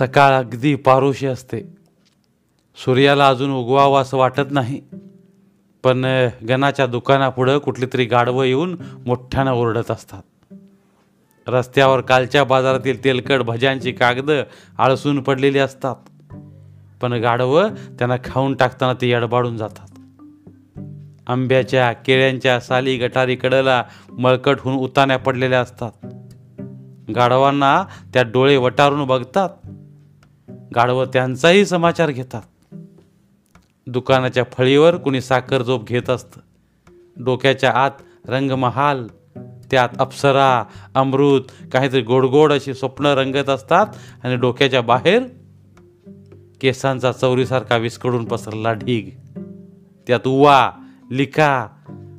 सकाळ अगदी पारोशी असते. सूर्याला अजून उगवावं असं वाटत नाही. पण गणाच्या दुकानापुढं कुठली तरी गाढवं येऊन मोठ्यानं ओरडत असतात. रस्त्यावर कालच्या बाजारातील तेलकट भज्यांची कागदं आळसून पडलेली असतात. पण गाढवं त्यांना खाऊन टाकताना ते यडबाडून जातात. आंब्याच्या केळ्यांच्या साली गटारी कडला मळकट होऊन उताण्या पडलेल्या असतात. गाढवांना त्या डोळे वटारून बघतात. गाढवं त्यांचाही समाचार घेतात. दुकानाच्या फळीवर कुणी साखर झोप घेत असतं. डोक्याच्या आत रंगमहाल त्यात अप्सरा अमृत काहीतरी गोडगोड अशी स्वप्न रंगत असतात आणि डोक्याच्या बाहेर केसांचा चौरीसारखा विस्कडून पसरला ढीग. त्यात उवा लिका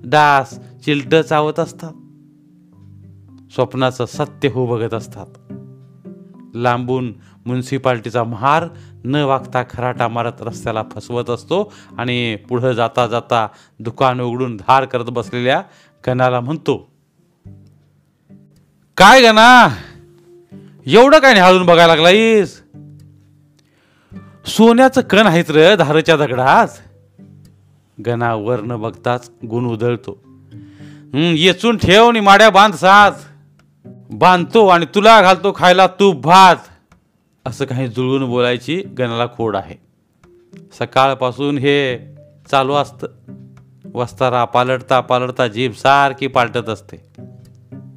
डास चिलट चावत असतात. स्वप्नाचं सत्य हो बघत असतात. लांबून म्युन्सिपाल्टीचा महार न वागता खराटा मारत रस्त्याला फसवत असतो आणि पुढं जाता जाता दुकान उघडून धार करत बसलेल्या गणाला म्हणतो काय गणा एवढं काय निहाळून बघायला लागलायस? सोन्याचं कण आहेत र धारच्या दगडात. गणा वर न बघताच गुण उधळतो येचून ठेव आणि माड्या बांध साथ बांधतो आणि तुला घालतो खायला तूप भात. असं काही जुळवून बोलायची गणाला खोड आहे. सकाळपासून हे चालू असतं. वस्तारा पालटता पालटता जीभ सारखी पालटत असते.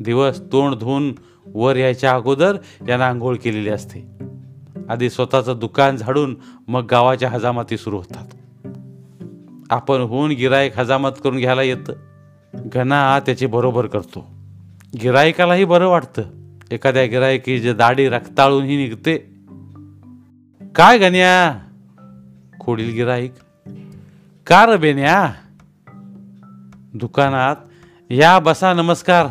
दिवस तोंड धुवून वर यायच्या अगोदर यानं आंघोळ केलेली असते. आधी स्वतःचं दुकान झाडून मग गावाच्या हजामाती सुरू होतात. आपण होऊन गिरायक हजामत करून घ्यायला येतं. घना त्याची बरोबर करतो. गिरायकालाही बरं वाटतं. एखाद्या गिरायकीची दाढी रक्ताळूनही निघते. काय गण्या? खोडील गिराईक का र बेन्या दुकानात या बसा नमस्कार.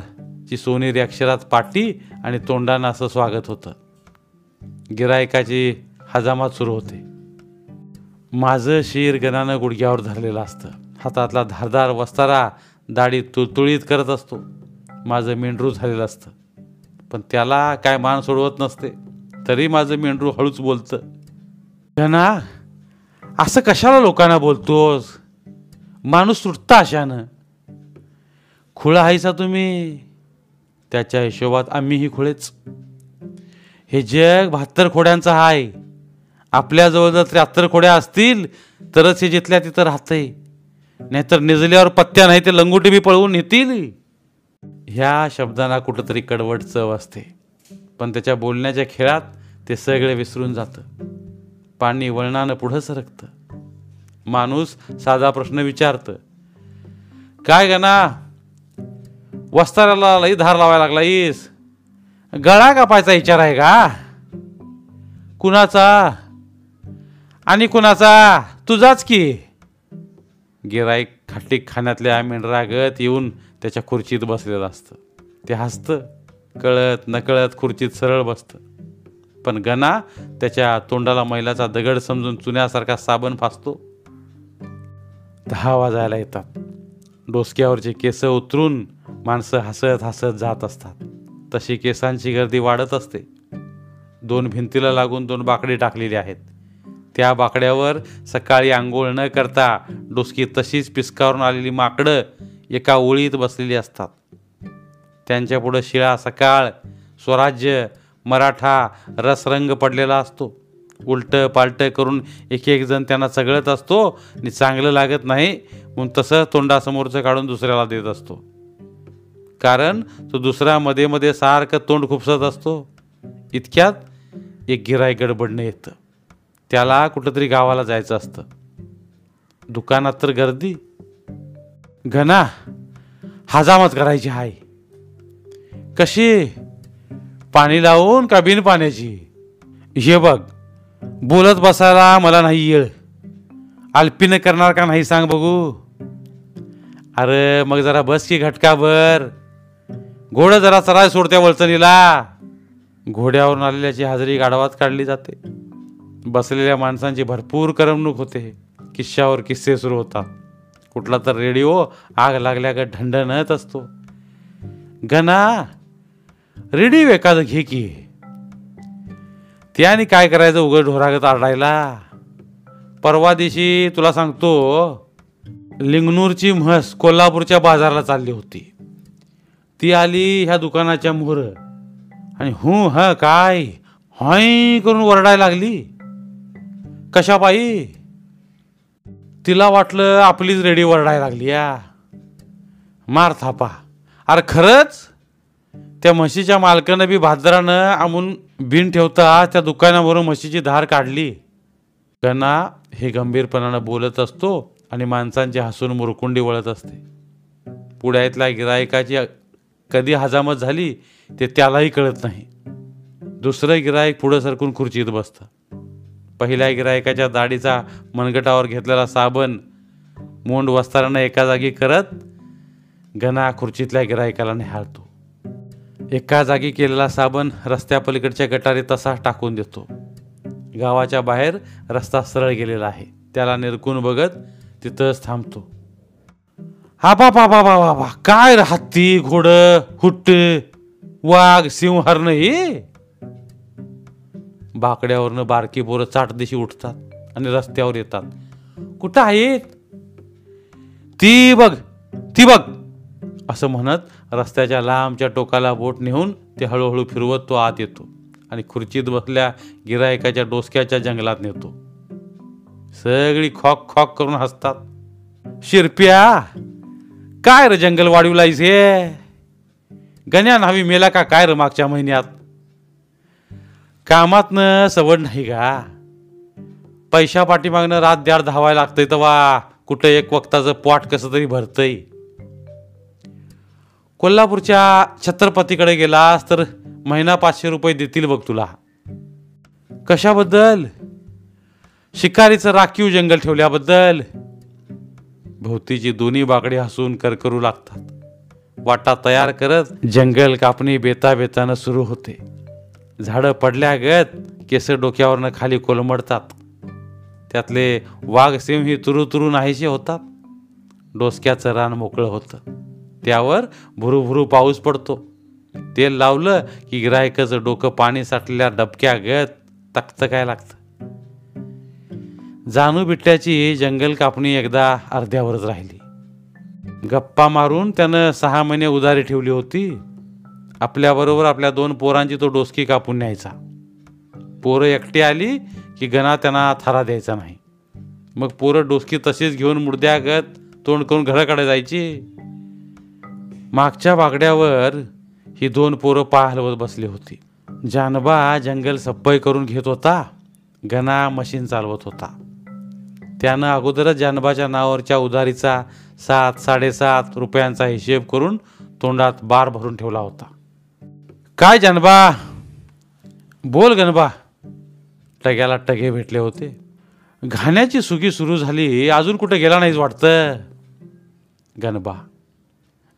ची सोनेरी अक्षरात पाटी आणि तोंडानं असं स्वागत होतं. गिरायकाची हजामात सुरू होते. माझं शिर गणानं गुडघ्यावर धरलेलं असतं. हातातला धारदार वस्तारा दाढी तुळतुळीत करत असतो. माझं मेंढरू झालेलं असतं. पण त्याला काय मान सोडवत नसते. तरी माझं मेंढरू हळूच बोलतं. जना असं कशाला लोकांना बोलतोस? माणूस सुटता अशानं. खुळा हायसा तुम्ही. त्याच्या हिशोबात आम्हीही खुळेच. हे जग बहात्तर खोड्यांचं आहे आपल्याजवळ जर त्र्याहत्तर खोड्या असतील तरच हे जिथल्या तिथं राहतंय. नाहीतर निजल्यावर पत्त्या नाही ते लंगोटी बी पळवून नेतील. ह्या शब्दांना कुठंतरी कडवट चव असते. पण त्याच्या बोलण्याच्या खेळात ते सगळे विसरून जातं. पाणी वळणानं पुढं सरकतं. माणूस साधा प्रश्न विचारतं काय गणा वस्ताराला लई धार लावायला लागलायस. गळा कापायचा विचार आहे का? कुणाचा? आणि कुणाचा? तुझाच की. गिराईक खाटी खाण्यातल्या मेंढरागत येऊन त्याच्या खुर्चीत बसलेलं असतं. ते हसतं कळत नकळत खुर्चीत सरळ बसतं. पण गणा त्याच्या तोंडाला मैलाचा दगड समजून चुन्यासारखा साबण फासतो. दहा वाजायला येतात. डोसक्यावरचे केस उतरून माणसं हसत हसत जात असतात. तशी केसांची गर्दी वाढत असते. दोन भिंतीला लागून दोन बाकडे टाकलेली आहेत. त्या बाकड्यावर सकाळी आंघोळ न करता डोसकी तशीच पिसकारून आलेली माकडं एका ओळीत बसलेली असतात. त्यांच्यापुढं शिळा सकाळ स्वराज्य मराठा रसरंग पडलेला असतो. उलटं पालटं करून एक एक जण त्यांना चगळत असतो आणि चांगलं लागत नाही म्हणून तसं तोंडासमोरचं काढून दुसऱ्याला देत असतो. कारण तो दुसरा मध्ये मध्ये सारखं तोंड खुपसत असतो. इतक्यात एक गिराय गडबडणं येतं. त्याला कुठंतरी गावाला जायचं असतं. दुकानात तर गर्दी. घना हजामत करायची आहे कशी? पाणी लावून का बिन पाण्याची. हे बघ बोलत बसायला मला नाही येळ. अल्पीनं करणार का नाही सांग बघू. अरे मग जरा बस की घटकाभर. घोडं जरा चराय सोडत्या वळचणीला. घोड्यावरून आलेल्याची हजेरी गाढवात काढली जाते. बसलेल्या माणसांची भरपूर करमणूक होते. किस्श्यावर किस्से सुरू होतात. कुठला तर रेडिओ आग लागल्यागत ढंढणत असतो. गणा रेडिओ एखादं घे की. त्याने काय करायचं? उघड ढोरागत आरडायला. परवा दिवशी तुला सांगतो लिंगनूरची म्हस कोल्हापूरच्या बाजाराला चालली होती. ती आली ह्या दुकानाच्या मोहर आणि हू ह काय हॉय करून वरडायला लागली. कशा बाई? तिला वाटलं आपलीच रेडी वरडायला लागली या. मार थापा. अरे खरंच? त्या म्हशीच्या मालकानं बी भाजरानं आमून बिन ठेवता त्या दुकानावरून म्हशीची धार काढली. गणा हे गंभीरपणानं बोलत असतो आणि माणसांची हसून मुरकुंडी वळत असते. पुढ्यातल्या गिरायकाची कधी हजामत झाली ते त्यालाही कळत नाही. दुसरं गिरायक पुढं सरकून खुर्चीत बसतं. पहिल्या गिरायकाच्या दाढीचा मनगटावर घेतलेला साबण मोंड वस्तारानं एका जागी करत गणा खुर्चीतल्या गिरायकाला निहाळतो. एका जागी केलेला साबण रस्त्यापलीकडच्या गटारी तसाच टाकून देतो. गावाच्या बाहेर रस्ता सरळ गेलेला आहे. त्याला निरकून बघत तिथंच थांबतो. हा बा बा बा काय हत्ती घोड हुट्ट वाघ सिंह हरण हे? बाकड्यावरनं बारकी पोरं चाट दिशी उठतात आणि रस्त्यावर येतात. कुठं आहेत? ती बघ ती बघ असं म्हणत रस्त्याच्या लांबच्या टोकाला बोट नेऊन ते हळूहळू फिरवत तो आत येतो आणि खुर्चीत बसल्या गिरायकाच्या डोसक्याच्या जंगलात नेतो. सगळी खॉक खॉक करून हसतात. शिरप्या काय रे जंगल वाढीवलायस हे? गण्या न्हावी मेला का काय रे मागच्या महिन्यात? कामातनं सवड नाही का? पैशा पाठीमागनं रात द्याड धावायला लागतंय तेव्हा कुठं एक वक्ताचं पोट कसं तरी भरतंय. कोल्हापूरच्या छत्रपतीकडे गेलास तर महिना पाचशे रुपये देतील बघ तुला. कशाबद्दल? शिकारीचं राखीव जंगल ठेवल्याबद्दल. भोवतीची दोन्ही बाकडे हसून करकरू लागतात. वाटा तयार करत जंगल कापणी बेता बेतानं सुरू होते. झाडं पडल्यागत केस डोक्यावरनं खाली कोलमडतात. त्यातले वाघ सिंह ही तुरुतुरू नाहीसे होतात. डोसक्याचं रान मोकळं होतं. त्यावर भुरुभुरू पाऊस पडतो. तेल लावलं की गिरायकाचं डोकं पाणी साठलेल्या डबक्या गत तक्त काय लागतं? जानू बिट्ट्याची जंगल कापणी एकदा अर्ध्यावरच राहिली. गप्पा मारून त्यानं सहा महिने उधारी ठेवली होती. आपल्याबरोबर आपल्या दोन पोरांची तो डोसकी कापून न्यायचा. पोरं एकटी आली की गणा त्यांना थारा द्यायचा नाही. मग पोरं डोसकी तशीच घेऊन मुडद्यागत तोंड करून घराकडे जायची. मागच्या बागड्यावर ही दोन पोरं पाय हलवत बसली होती. जानबा जंगल सप्पय करून घेत होता गणा मशीन चालवत होता. त्यानं अगोदरच जानबाच्या नावावरच्या उधारीचा सात साडेसात रुपयांचा हिशेब करून तोंडात बार भरून ठेवला होता. काय जानबा? बोल गणबा. टग्याला टगे भेटले होते. घाण्याची सुगी सुरू झाली अजून कुठं गेला नाहीच वाटतं? गणबा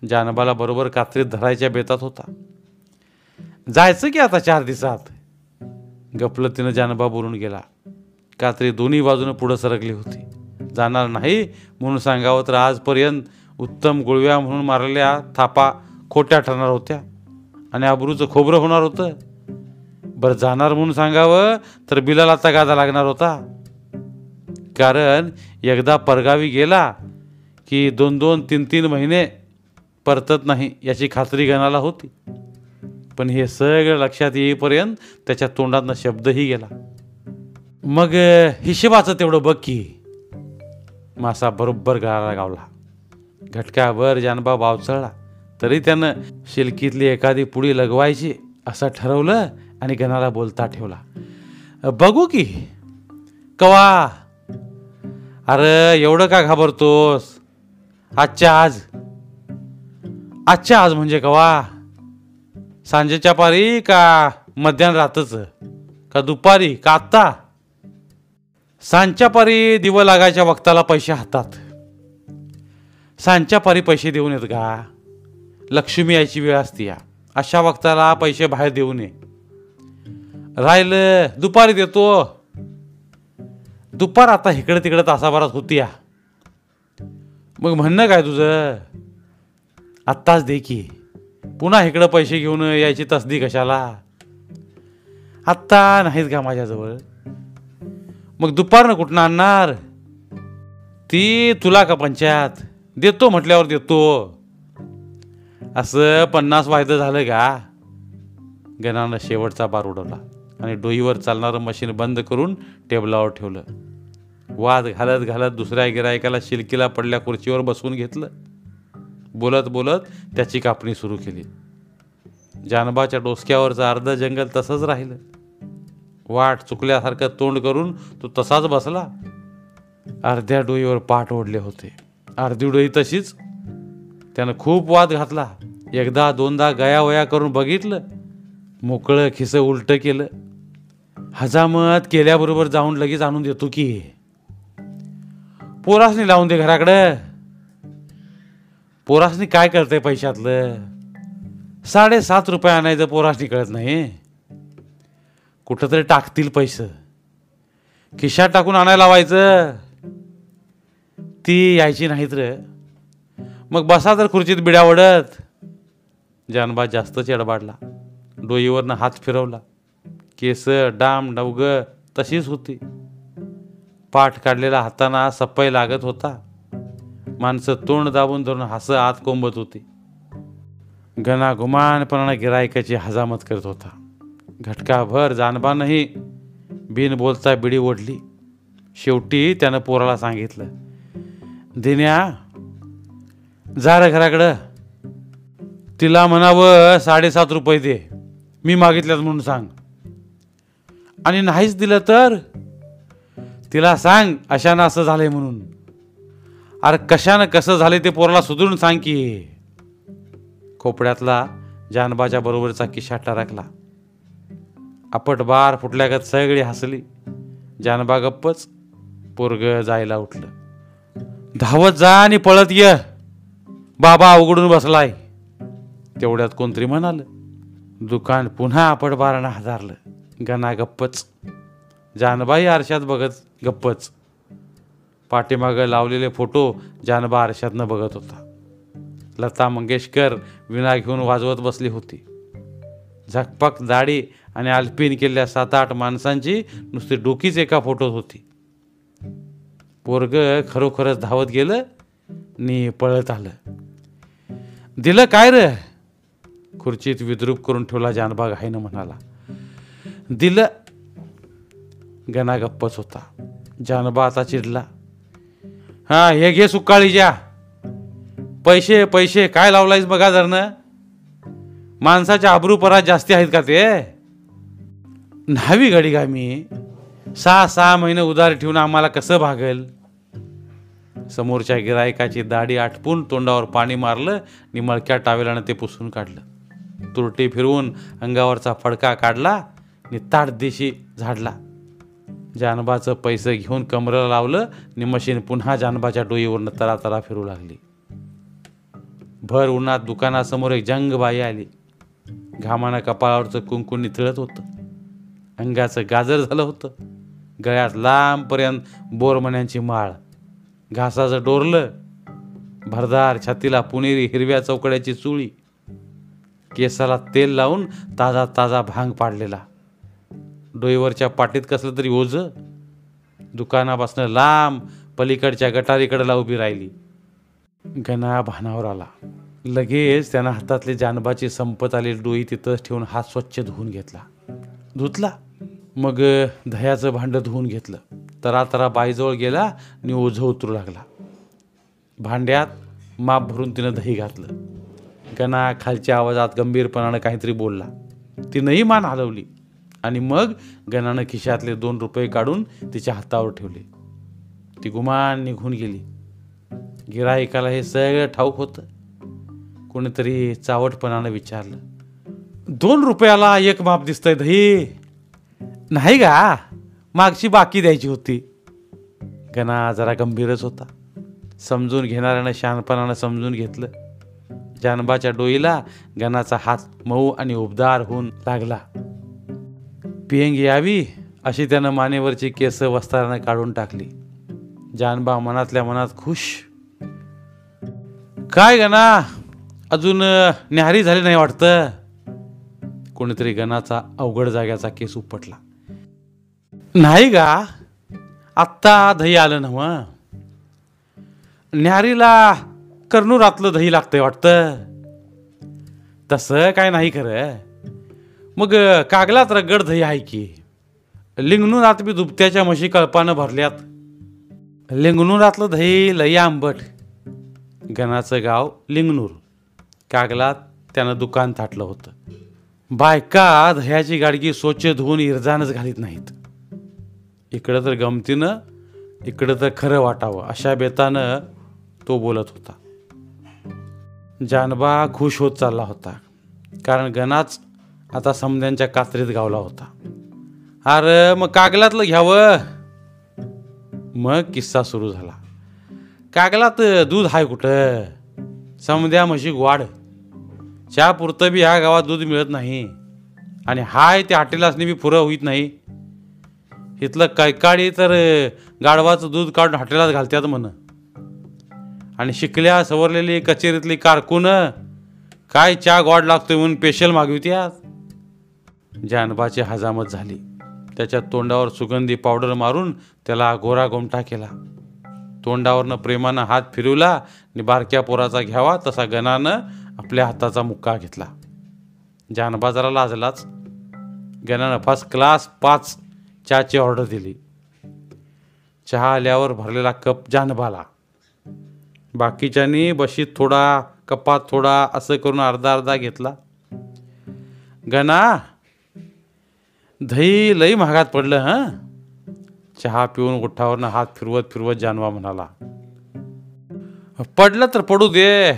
जानबाला बरोबर कात्रीत धरायच्या बेतात होता. जायचं की आता चार दिवसात? गपलं तिनं जानबा बोलून गेला. कात्री दोन्ही बाजूनं पुढं सरकली होती. जाणार नाही म्हणून सांगावं तर आजपर्यंत उत्तम गुळव्या म्हणून मारलेल्या थापा खोट्या ठरणार होत्या आणि अब्रूचं खोबरं होणार होतं. बरं जाणार म्हणून सांगावं तर बिलाला तगादा लागणार होता. कारण एकदा परगावी गेला की दोन दोन तीन तीन महिने परतत नाही याची खात्री गणाला होती. पण हे सगळं लक्षात येईपर्यंत त्याच्या तोंडातनं शब्दही गेला. मग हिशेबाचं तेवढं बघ की. मासा बरोबर गळाला गावला. घटकाभर जानबा बावचळला तरी त्यानं शिलकीतली एखादी पुडी लगवायची असं ठरवलं आणि गणाला बोलता ठेवला. बघू की. कवा? अरे एवढं का घाबरतोस? आजच्या आज. आजच्या आज म्हणजे कवा? सांजेच्या पारी का मध्यान रातच? का दुपारी? का आत्ता? सांजच्या पारी दिवं लागायच्या वक्ताला पैसे हातात. सांजच्या पारी पैसे देऊन येत का? लक्ष्मी यायची वेळ असते या. अशा वक्ताला पैसे बाहेर देऊ नये राहिलं दुपारी देतो. दुपार आता इकडे तिकडे तासाभरात होती या. मग म्हणणं काय तुझं? आत्ताच दे की. पुन्हा इकडं पैसे घेऊन यायची तसदी कशाला? आत्ता नाहीत का माझ्याजवळ? मग दुपारनं कुठनं आणणार? ती तुला का पंचायत? देतो म्हटल्यावर देतो. असं पन्नास वायदं झालं का? गणानं शेवटचा बार उडवला आणि डोईवर चालणारं मशीन बंद करून टेबलावर ठेवलं. वाद घालत घालत दुसऱ्या गिरायकाला शिलकीला पडल्या खुर्चीवर बसवून घेतलं. बोलत बोलत त्याची कापणी सुरू केली. जानबाच्या डोसक्यावरचं अर्ध जंगल तसंच राहिलं. वाट चुकल्यासारखं तोंड करून तो तसाच बसला. अर्ध्या डोईवर पाठ ओढले होते. अर्धी डोई तशीच. त्यानं खूप वाद घातला. एकदा दोनदा गयावया करून बघितलं. मोकळं खिसं उलटं केलं. हजामत केल्याबरोबर जाऊन लगेच आणून देतो की? पोरासनी लावून दे घराकडं. पोरासनी काय करतंय पैशातलं? साडेसात रुपये आणायचं पोरासनी कळत नाही कुठंतरी टाकतील पैसे. खिशात टाकून आणायला लावायचं. ती यायची नाहीत रे. मग बसा तर खुर्चीत बिड्या ओढत. जानबा जास्त चेडबाडला डोईवरनं हात फिरवला. केस डाम डवग तशीच होती. पाठ काढलेला हाताना सप्पाई लागत होता. माणसं तोंड दाबून धरून हस आत कोंबत होती. गणा गुमानपणानं गिरायकाची हजामत करत होता. घटकाभर जानबानही बिन बोलता बिडी ओढली. शेवटी त्यानं पोराला सांगितलं दिन्या जा रे घराकडं. तिला म्हणावं साडेसात रुपये दे. मी मागितल्यात म्हणून सांग. आणि नाहीच दिलं तर? तिला सांग अशानं असं झालंय म्हणून. अरे कशानं कसं झाले ते पोराला सुधरून सांग की. खोपड्यातला जानबाच्या बरोबरचा किशा टारकला आपट बार फुटल्यागत सगळी हसली. जानबा गप्पच पोरग जायला उठलं. धावत जा आणि पळत ये. बाबा अवघडून बसलाय. तेवढ्यात कोणतरी म्हणाल. दुकान पुन्हा आपट बारानं हजारलं गणा गप्पच. जानबाई आरशात बघत गप्पच. पाठीमागं लावलेले फोटो जानबा आरशातनं बघत होता. लता मंगेशकर विणा घेऊन वाजवत बसली होती. झकपक दाढी आणि अल्पिन केलेल्या सात आठ माणसांची नुसती डोकीच एका फोटोत होती. पोरग खरोखरच धावत गेलं नि पळत आलं. दिलं काय र? खुर्चीत विद्रूप करून ठेवला जानबा घाईनं म्हणाला. दिलं. गणा गप्पच होता. जानबा आता चिडला. हा हे घे सुकाळीच्या पैसे पैसे काय लावलायस बघा जरनं? माणसाच्या आबरू परात जास्ती आहेत का ते? न्हावी घडी का मी? सहा सहा महिने उधार ठेवून आम्हाला कसं भागेल? समोरच्या गिरायकाची दाढी आटपून तोंडावर पाणी मारलं नि मळक्या टावेलानं ते पुसून काढलं. तुरटी फिरवून अंगावरचा फडका काढला नि ताट देशी झाडला. जानबाचं पैसे घेऊन कमरेला लावलं नि मशीन पुन्हा जानबाच्या डोईवरनं तरा तरा फिरू लागली. भर उन्हात दुकानासमोर एक जंग बाई आली. घामानं कपाळावरचं कुंकू निथळत होतं. अंगाचं गाजर झालं होतं. गळ्यात लांबपर्यंत बोरमण्यांची माळ. घासाचं डोरलं. भरदार छातीला पुणेरी हिरव्या चौकड्याची चुळी. केसाला तेल लावून ताजा ताजा भांग पाडलेला. डोईवरच्या पाटीत कसलं तरी ओझ. दुकानापासनं लांब पलीकडच्या गटारीकडला उभी राहिली. गणा भानावर आला. लगेच त्यानं हातातली जानबाची संपत आलेली डोई तिथंच ठेवून हात स्वच्छ धुवून घेतला. धुतला. मग दह्याचं भांडं धुवून घेतलं. तरा तरा बाईजवळ गेला आणि ओझं उतरू लागला. भांड्यात माप भरून तिनं दही घातलं. गणा खालच्या आवाजात गंभीरपणानं काहीतरी बोलला. तिनंही मान हलवली. आणि मग गणानं खिशातले दोन रुपये काढून तिच्या हातावर ठेवले. ती गुमान निघून गेली. गिराईकाला हे सगळं ठाऊक होतं. कोणीतरी चावटपणानं विचारलं दोन रुपयाला एक माप दिसतंय दही. नाही का मागची बाकी द्यायची होती. गणा जरा गंभीरच होता. समजून घेणाऱ्यानं शानपणानं समजून घेतलं. जानबाच्या डोईला गणाचा हात मऊ आणि उबदार होऊन लागला. पेंग यावी अशी त्यानं मानेवरची केस वस्तारानं काढून टाकली. जानबा मनातल्या मनात खुश. काय गणा अजून न्याहारी झाली नाही वाटतं? कोणीतरी गणाचा अवघड जाग्याचा केस उपटला. नाही गा आत्ता दही आलं नव न्यारीला कर्नूरातलं दही लागतंय वाटतं. तसं काय नाही खरं. मग कागलात रगड दही आहे की? लिंगणूरात बी दुभत्याच्या म्हशी कळपानं भरल्यात. लिंगणूरातलं दही लई आंबट. गणाचं गाव लिंगणूर. कागलात त्यानं दुकान थाटलं होतं. बायका दह्याची गाडगी स्वच्छ धुवून इरजानच घालीत नाहीत. इकडं तर गमतीनं इकडं तर खरं वाटावं अशा बेतानं तो बोलत होता. जानबा खुश होत चालला होता. कारण गणाच आता समद्यांच्या कात्रीत गावला होता. अरे मग कागलातलं घ्यावं? मग किस्सा सुरू झाला. कागलात दूध आहे कुठं? समध्या म्हशी वाढ चहा पुरतं बी ह्या गावात दूध मिळत नाही. आणि हाय ते हॉटेलासनी बी पुरं होईत नाही. इथलं कैकाडी तर गाढवाचं दूध काढून हॉटेलात घालतात म्हण. आणि शिकल्या सवरलेली कचेरीतली कारकून काय चहा गोड लागतोय म्हणून पेशल मागवित्यात? जानबाची हजामत झाली त्याच्या तोंडावर सुगंधी पावडर मारून त्याला गोरा गोमटा केला. तोंडावरनं प्रेमानं हात फिरवला आणि बारक्या पोराचा घ्यावा तसा गणानं आपल्या हाताचा मुक्का घेतला. जानबा जरा लाजलाच गणानं फर्स्ट क्लास पाच चहाची ऑर्डर दिली. चहा आल्यावर भरलेला कप जानबाला बाकीच्यानी बशीत थोडा कपात थोडा असं करून अर्धा अर्धा घेतला. गणा दही लई महागात पडलं हं? चहा पिऊन गुठ्ठावरनं हात फिरवत फिरवत जानवा म्हणाला पडलं तर पडू दे.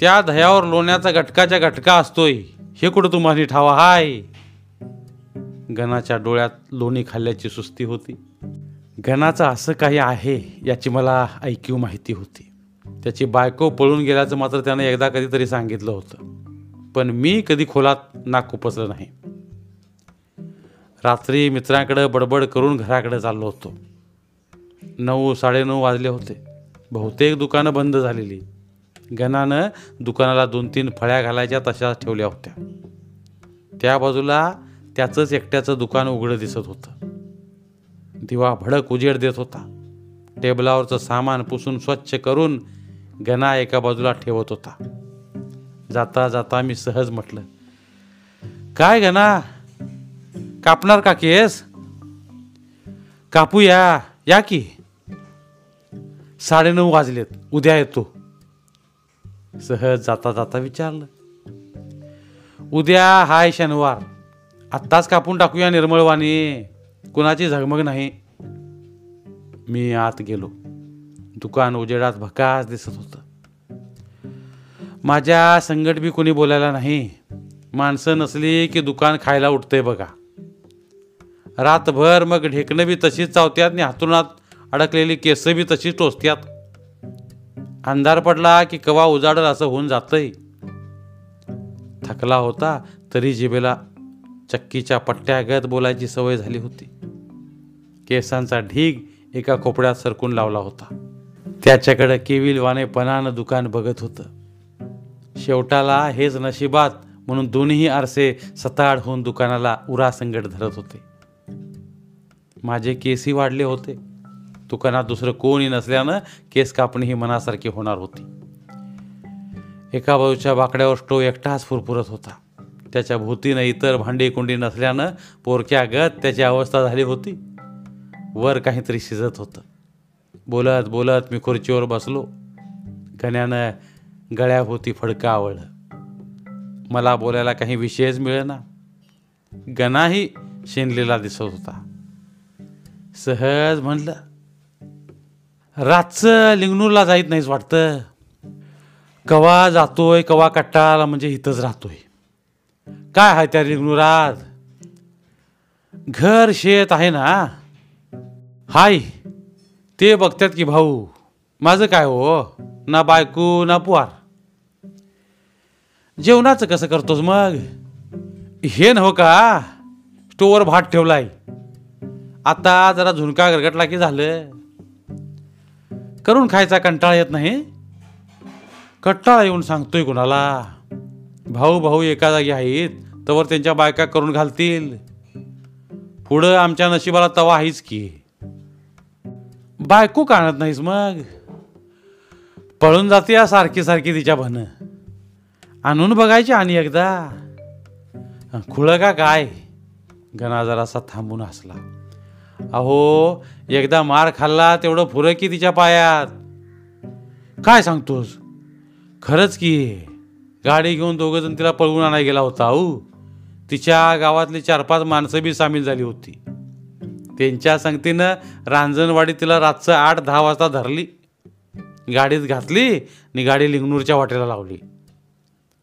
त्या दह्यावर लोण्याचा घटकाच्या घटका असतोय. हे कुठं तुम्हाला ठावा? हाय. गणाच्या डोळ्यात लोणी खाल्ल्याची सुस्ती होती. गणाचं असं काही आहे याची मला ऐकीव माहिती होती. त्याची बायको पळून गेल्याचं मात्र त्यानं एकदा कधीतरी सांगितलं होतं. पण मी कधी खोलात नाक उपसलं नाही. रात्री मित्रांकडं बडबड करून घराकडे चाललो होतो. नऊ साडेनऊ वाजले होते. बहुतेक दुकानं बंद झालेली. गणानं दुकानाला दोन तीन फळ्या घालायच्या तशाच ठेवल्या होत्या. त्या बाजूला त्याचंच एकट्याचं दुकान उघडं दिसत होतं. दिवा भडक उजेड देत होता. टेबलावरचं सामान पुसून स्वच्छ करून गणा एका बाजूला ठेवत होता. जाता जाता मी सहज म्हटलं काय गणा कापणार का केस? कापूया. या की. साडेनऊ वाजलेत. उद्या येतो. सहज जाता जाता विचारलं. उद्या हाय शनिवार. आत्ताच कापून टाकूया निर्मळवाणी. कुणाची झगमग नाही. मी आत गेलो. दुकान उजेडात भकास दिसत होतं. माझ्या संगट बी कोणी बोलायला नाही. माणसं नसली की दुकान खायला उठतंय बघा. रातभर मग ढेकणं बी तशीच चावत्यात आणि हातुणात अडकलेली केस बी तशीच टोचत्यात. अंधार पडला की कवा उजाडल असं होऊन जातंय. थकला होता तरी जिबेला चक्कीच्या पट्ट्यागत बोलायची सवय झाली होती. केसांचा ढीग एका कोपड्यात सरकून लावला होता. त्याच्याकडे केविलवानेपणानं दुकान बघत होतं. शेवटाला हेच नशिबात म्हणून दोन्ही आरसे सताड होऊन दुकानाला उरा संगट धरत होते. माझे केसही वाढले होते. दुकानात दुसरं कोणी नसल्यानं केस कापणी ही मनासारखी होणार होती. एका बाजूच्या बाकड्यावर स्टोव एकटाच फुरफुरत होता. त्याच्या भोवतीनं इतर भांडी कुंडी नसल्यानं पोरक्यागत त्याची अवस्था झाली होती. वर काहीतरी शिजत होतं. बोलत बोलत मी खुर्चीवर बसलो. गण्यानं गळ्याभोवती फडकं आवळलं. मला बोलायला काही विषयच मिळेना. गणाही शेणलेला दिसत होता. सहज म्हणलं रातचं लिंगणूरला जाईत नाहीच वाटतं. कवा जातोय कवा कट्टाला म्हणजे इथंच राहतोय. काय आहे त्या लिंगणुरात घर शेत आहे ना? हाय ते बघतात की भाऊ. माझं काय हो? ना बायको ना पुवार. जेवणाचं कसं करतोस मग? हे नव हो का? स्टोवर भात ठेवलाय. आता जरा झुणका गरगटला की झालं? करून खायचा कंटाळा येत नाही? कंटाळा येऊन सांगतोय कुणाला? भाऊ भाऊ एका जागी आहेत तवर त्यांच्या बायका करून घालतील. पुढं आमच्या नशिबाला तवा आहेच की. बायको काढत नाहीस मग? पळून जाते या सारखी सारखी तिच्या भन. आणून बघायची आणि एकदा. खुळं का काय? गणा जरासा थांबून हसला. अहो एकदा मार खाल्ला तेवढं फुरं की तिच्या पायात. काय सांगतोस? खरंच की गाडी घेऊन दोघं जण तिला पळवून आणायला गेला होता अहो. तिच्या गावातली चार पाच माणसं बी सामील झाली होती. त्यांच्या संगतीनं रांजणवाडी तिला रातचं आठ दहा वाजता धरली. गाडीत घातली आणि गाडी लिंगनूरच्या वाटेला लावली.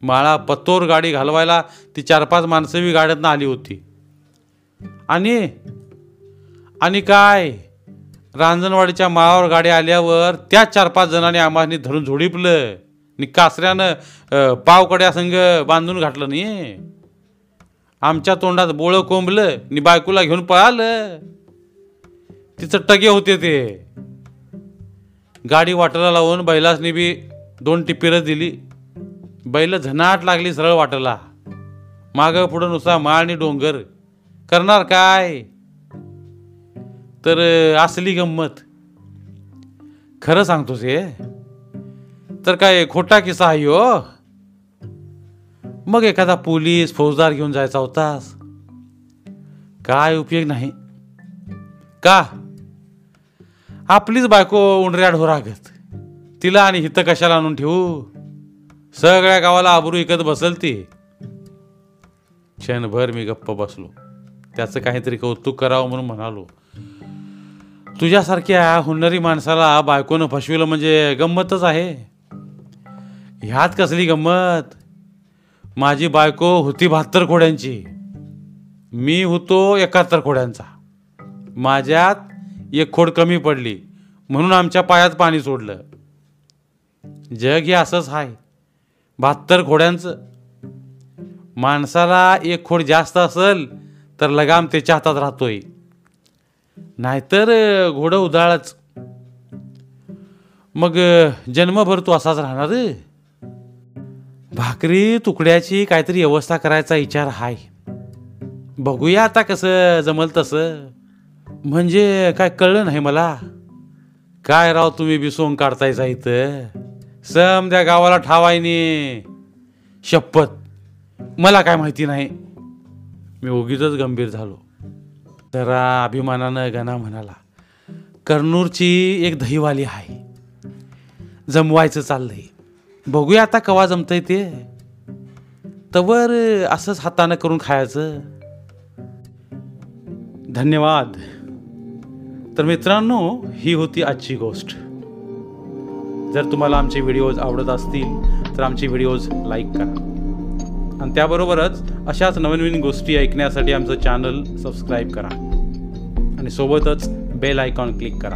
माळा पत्तोर गाडी घालवायला ती चार पाच माणसं बी गाड्यातनं आली होती. आणि आणि काय? रांजणवाडीच्या माळावर गाडी आल्यावर त्या चार पाच जणांनी आम्हाला धरून झोडीपलं. आणि कासऱ्यानं पावकड्या संग बांधून घातलं नाही. आमच्या तोंडात बोळं कोंबलं आणि बायकोला घेऊन पळालं. तिचं टगे होते ते. गाडी वाटेला लावून बैलासनी बी दोन टिपीरं दिली. बैल झनाट लागली सरळ वाटेला. मागं पुढं नुसता माळ आणि डोंगर. करणार काय? तर असली गंमत. खरं सांगतोस हे. तर काय खोटा किस्सा आहे हो. मग एखादा पोलीस फौजदार घेऊन जायचा होतास. काय उपयोग नाही. का? आपलीच बायको उंडऱ्या ढोरागत. तिला आणि हिथं कशाला आणून ठेवू? सगळ्या गावाला आबरू विकत बसल ती. क्षणभर मी गप्प बसलो. त्याचं काहीतरी कौतुक करावं म्हणून म्हणालो. तुझ्यासारख्या हुन्नरी माणसाला बायकोनं फसविलं म्हणजे गंमतच आहे. ह्यात कसली गंमत? माझी बायको होती बहात्तर खोड्यांची. मी होतो एकाहत्तर खोड्यांचा. माझ्यात एक खोड कमी पडली. म्हणून आमच्या पायात पाणी सोडलं. जग हे असंच आहे बहात्तर खोड्यांचं. माणसाला एक खोड जास्त असेल तर लगाम त्याच्या हातात राहतोय. नाहीतर घोडं उधाळच मग जन्मभर तू असाच राहणार भाकरी तुकड्याची काहीतरी व्यवस्था करायचा विचार हाय. बघूया आता कसं जमल तसं. म्हणजे काय कळलं नाही मला. काय राव तुम्ही बी काढतायचा इथं? सम त्या गावाला ठावायनी शपथ. मला काय माहिती नाही. मी उगीच गंभीर झालो. जरा अभिमानानं गणा म्हणाला कर्नूरची एक दहीवाली आहे. जमवायचं चाललंय. बघूया आता कवा जमतंय ते. तवर असंच हातानं करून खायचं. धन्यवाद. तर मित्रांनो ही होती आजची गोष्ट. जर तुम्हाला आमचे व्हिडिओज आवडत असतील तर आमचे व्हिडिओज लाईक करा. आणि त्याबरोबरच अशाच नवीन नवीन गोष्टी ऐकण्यासाठी आमचं चॅनल सबस्क्राईब करा. आणि सोबतच बेल आयकॉन क्लिक करा.